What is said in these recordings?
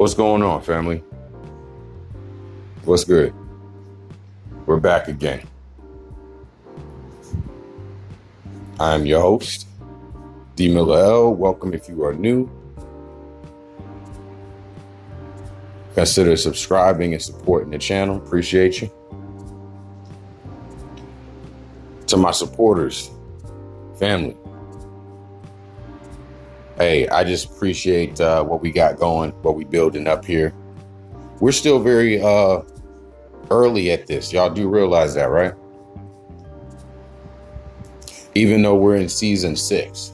What's going on, family? What's good? We're back again. I'm your host, D Miller L. Welcome if you are new. Consider subscribing and supporting the channel. Appreciate you. To my supporters, family, hey, I just appreciate uh, what we got going, what we building up here. We're still very uh, early at this. Y'all do realize that, right? Even though we're in season six,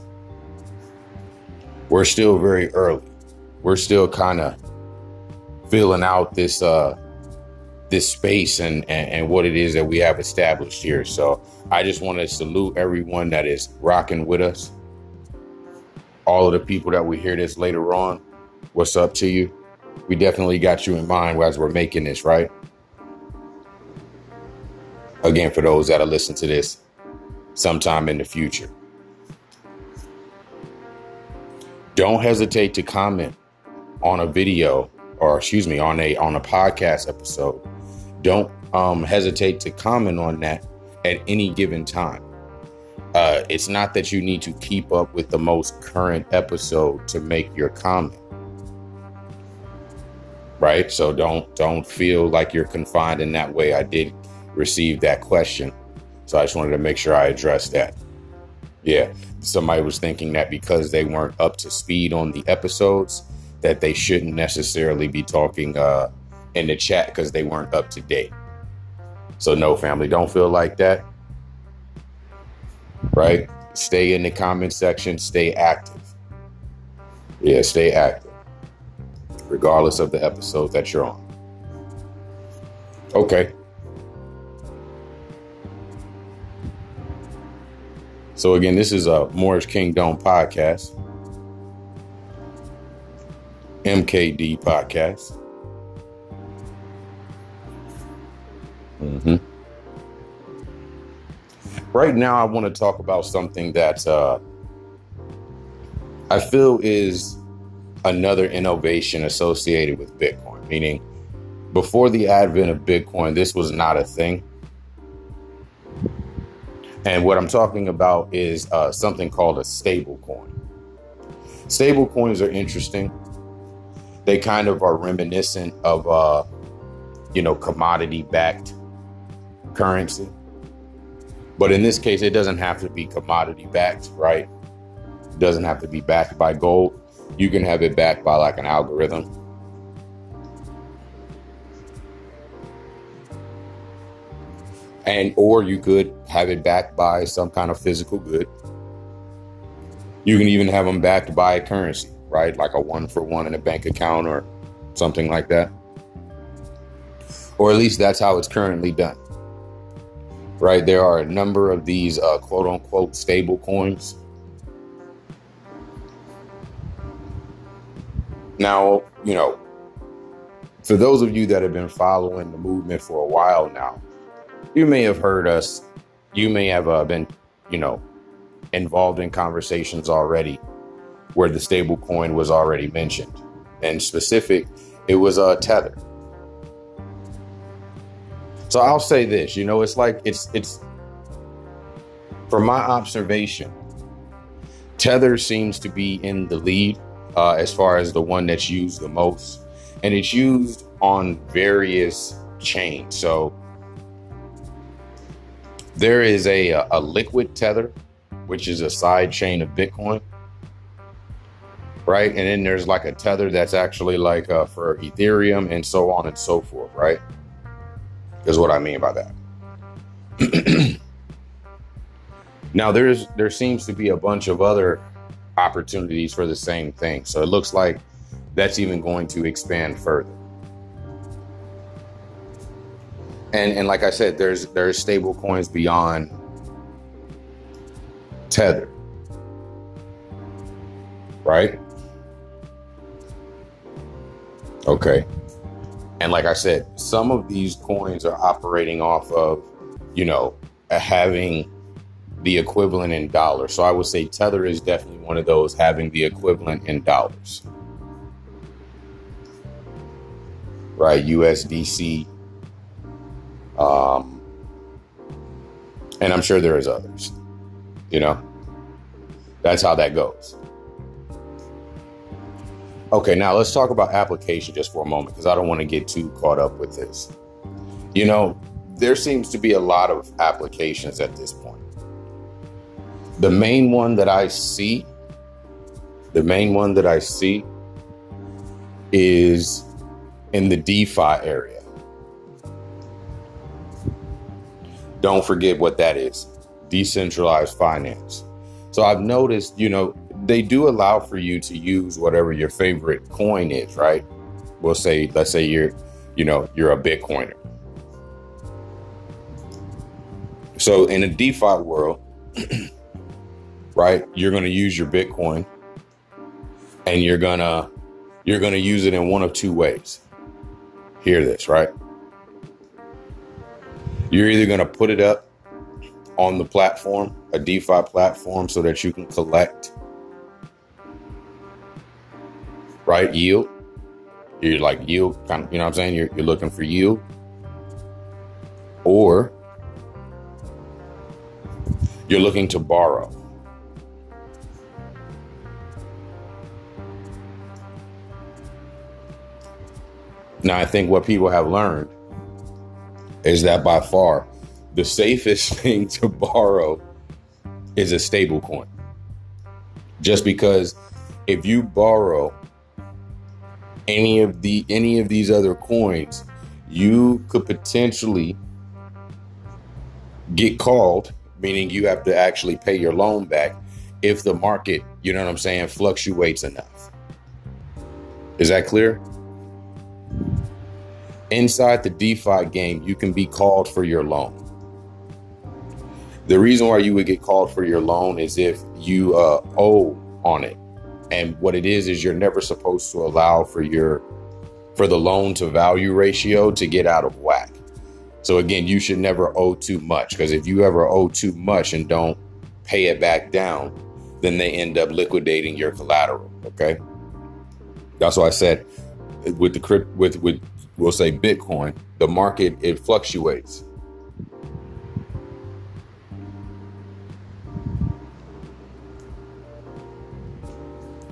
we're still very early. We're still kind of filling out this uh, this space and, and and what it is that we have established here. So I just want to salute everyone that is rocking with us all of the people that we hear this later on, what's up to you? We definitely got you in mind as we're making this, right? Again, for those that'll listen to this sometime in the future. Don't hesitate to comment on a video or excuse me, on a on a podcast episode. Don't um, hesitate to comment on that at any given time. Uh, it's not that you need to keep up with the most current episode to make your comment. Right? So don't don't feel like you're confined in that way. I did receive that question so i just wanted to make sure i addressed that. Yeah somebody was thinking that because they weren't up to speed on the episodes that they shouldn't necessarily be talking uh, in the chat because they weren't up to date. So no family don't feel like that right? Stay in the comment section, stay active. Yeah, stay active, regardless of the episode that you're on. Okay. So again, this is a Moorish Kingdom podcast, MKD podcast. Mm-hmm right now, I want to talk about something that uh, I feel is another innovation associated with Bitcoin, meaning before the advent of Bitcoin, this was not a thing. And what I'm talking about is uh, something called a stable coin. Stable coins are interesting. They kind of are reminiscent of, uh, you know, commodity backed currency. But in this case, it doesn't have to be commodity backed, right? It doesn't have to be backed by gold. You can have it backed by like an algorithm. And or you could have it backed by some kind of physical good. You can even have them backed by a currency, right? Like a one for one in a bank account or something like that. Or at least that's how it's currently done right? There are a number of these uh, quote unquote stable coins. Now, you know, for those of you that have been following the movement for a while now, you may have heard us, you may have uh, been, you know, involved in conversations already where the stable coin was already mentioned. And specific, it was a uh, tether. So I'll say this, you know, it's like it's it's from my observation, Tether seems to be in the lead uh, as far as the one that's used the most, and it's used on various chains. So there is a a liquid tether, which is a side chain of Bitcoin, right? And then there's like a tether that's actually like uh, for Ethereum and so on and so forth, right? Is what I mean by that. now there's there seems to be a bunch of other opportunities for the same thing. So it looks like that's even going to expand further. And and like I said, there's there's stable coins beyond Tether. Right? Okay. And like I said, some of these coins are operating off of, you know, having the equivalent in dollars. So I would say Tether is definitely one of those having the equivalent in dollars. right? USDC. Um, and I'm sure there is others. You know, that's how that goes. Okay, now let's talk about application just for a moment because I don't want to get too caught up with this. You know, there seems to be a lot of applications at this point. The main one that I see, the main one that I see is in the DeFi area. Don't forget what that is decentralized finance. So I've noticed, you know, they do allow for you to use whatever your favorite coin is, right? We'll say, let's say you're, you know, you're a Bitcoiner. So in a DeFi world, right, you're going to use your Bitcoin and you're going to you're going to use it in one of two ways. Hear this, right? You're either going to put it up on the platform, a DeFi platform, so that you can collect, right? Yield. You're like yield, kind of, you know what I'm saying? You're, you're looking for yield. Or you're looking to borrow. Now, I think what people have learned is that by far the safest thing to borrow is a stable coin. Just because if you borrow any of the any of these other coins, you could potentially get called, meaning you have to actually pay your loan back if the market, you know what I'm saying, fluctuates enough. Is that clear? Inside the DeFi game, you can be called for your loan. The reason why you would get called for your loan is if you uh, owe on it. And what it is is you're never supposed to allow for your for the loan to value ratio to get out of whack. So again, you should never owe too much because if you ever owe too much and don't pay it back down, then they end up liquidating your collateral. Okay. That's why I said with the crypt with with we'll say Bitcoin, the market it fluctuates.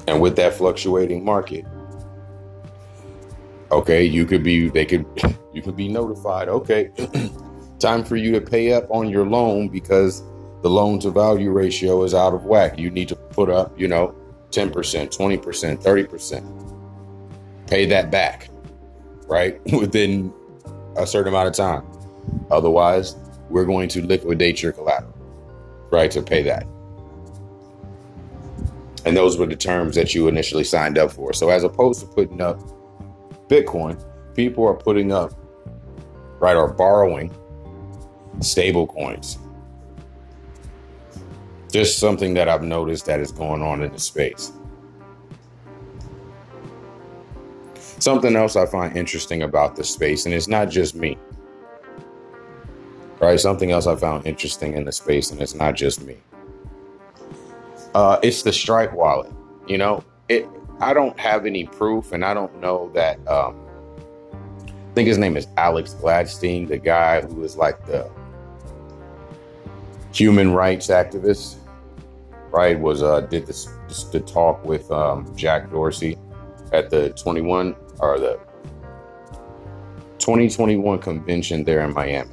And with that fluctuating market, okay, you could be they could you could be notified, okay, time for you to pay up on your loan because the loan to value ratio is out of whack. You need to put up, you know, 10%, 20%, 30%. Pay that back right? Within a certain amount of time. Otherwise, we're going to liquidate your collateral, right? To pay that. And those were the terms that you initially signed up for. So, as opposed to putting up Bitcoin, people are putting up, right, or borrowing stable coins. Just something that I've noticed that is going on in the space. Something else I find interesting about the space, and it's not just me, right? Something else I found interesting in the space, and it's not just me. Uh, it's the Strike wallet. You know, it. I don't have any proof, and I don't know that. Um, I think his name is Alex Gladstein, the guy who is like the human rights activist, right? Was uh did this, this the talk with um, Jack Dorsey at the 21 or the 2021 convention there in Miami.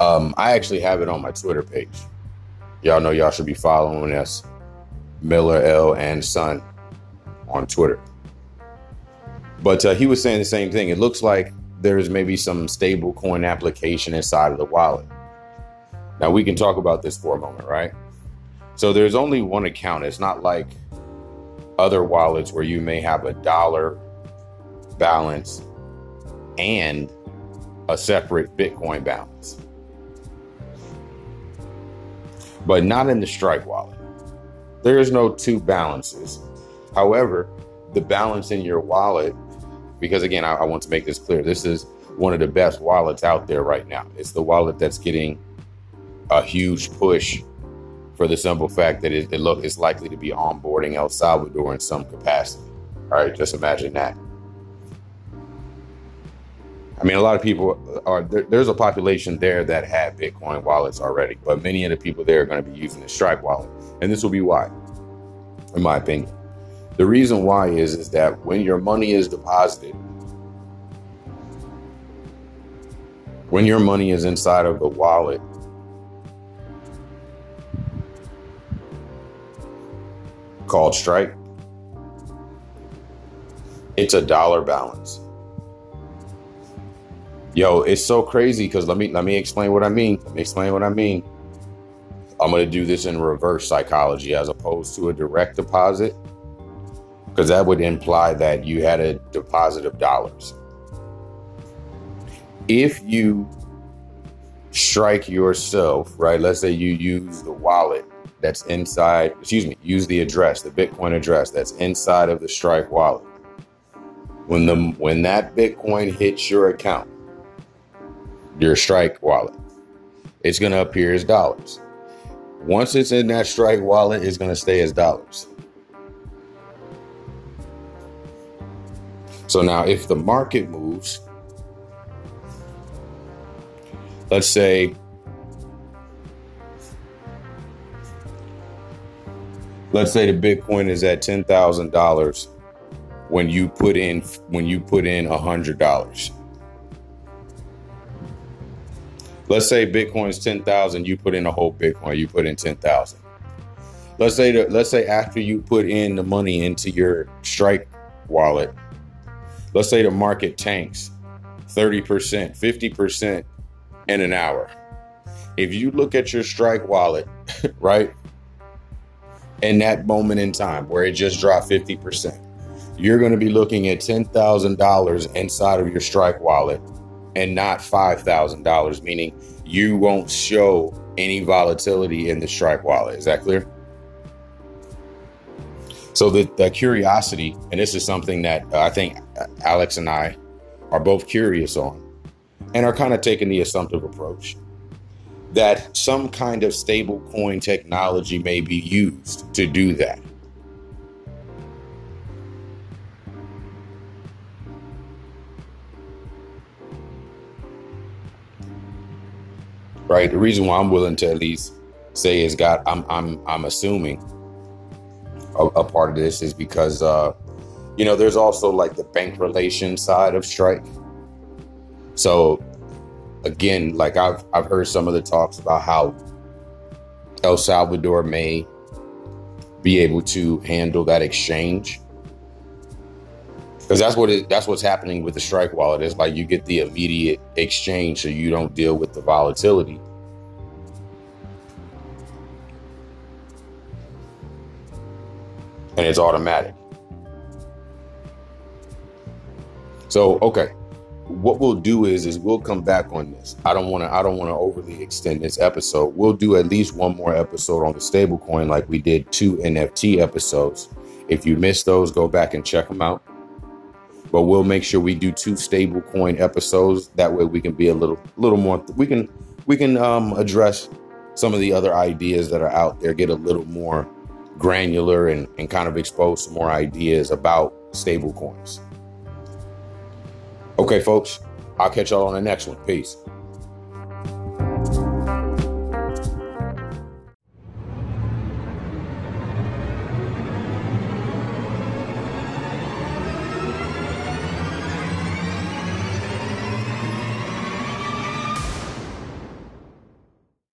Um, I actually have it on my Twitter page. Y'all know y'all should be following us, Miller L and Son, on Twitter. But uh, he was saying the same thing. It looks like there's maybe some stable coin application inside of the wallet. Now we can talk about this for a moment, right? So there's only one account. It's not like other wallets where you may have a dollar balance and a separate Bitcoin balance. But not in the Strike wallet. There is no two balances. However, the balance in your wallet, because again, I, I want to make this clear this is one of the best wallets out there right now. It's the wallet that's getting a huge push for the simple fact that it, it look it's likely to be onboarding El Salvador in some capacity. All right, just imagine that. I mean, a lot of people are there, there's a population there that have Bitcoin wallets already, but many of the people there are going to be using the Strike wallet, and this will be why, in my opinion. The reason why is is that when your money is deposited, when your money is inside of the wallet, called Strike, it's a dollar balance. Yo, it's so crazy because let me let me explain what I mean. Let me explain what I mean. I'm gonna do this in reverse psychology as opposed to a direct deposit. Because that would imply that you had a deposit of dollars. If you strike yourself, right? Let's say you use the wallet that's inside, excuse me, use the address, the Bitcoin address that's inside of the Strike wallet. When the when that Bitcoin hits your account, your Strike wallet. It's going to appear as dollars. Once it's in that Strike wallet, it's going to stay as dollars. So now, if the market moves, let's say let's say the bitcoin is at $10,000 when you put in when you put in $100 Let's say Bitcoin's 10,000, you put in a whole Bitcoin, you put in 10,000. Let's say that let's say after you put in the money into your Strike wallet, let's say the market tanks 30%, 50% in an hour. If you look at your Strike wallet, right? In that moment in time where it just dropped 50%, you're going to be looking at $10,000 inside of your Strike wallet and not $5,000, meaning you won't show any volatility in the Strike wallet. Is that clear? So the, the curiosity, and this is something that uh, I think Alex and I are both curious on and are kind of taking the assumptive approach that some kind of stable coin technology may be used to do that. Right? The reason why I'm willing to at least say is God, I'm I'm I'm assuming a, a part of this is because uh, you know there's also like the bank relation side of strike. So again, like I've I've heard some of the talks about how El Salvador may be able to handle that exchange because that's what it, that's what's happening with the strike wallet. It's like you get the immediate exchange, so you don't deal with the volatility. And it's automatic. So okay, what we'll do is is we'll come back on this. I don't want to I don't want to overly extend this episode. We'll do at least one more episode on the stablecoin, like we did two NFT episodes. If you missed those, go back and check them out but we'll make sure we do two stable coin episodes. That way we can be a little little more we can we can um, address some of the other ideas that are out there get a little more granular and, and kind of expose some more ideas about stable coins okay folks i'll catch y'all on the next one. Peace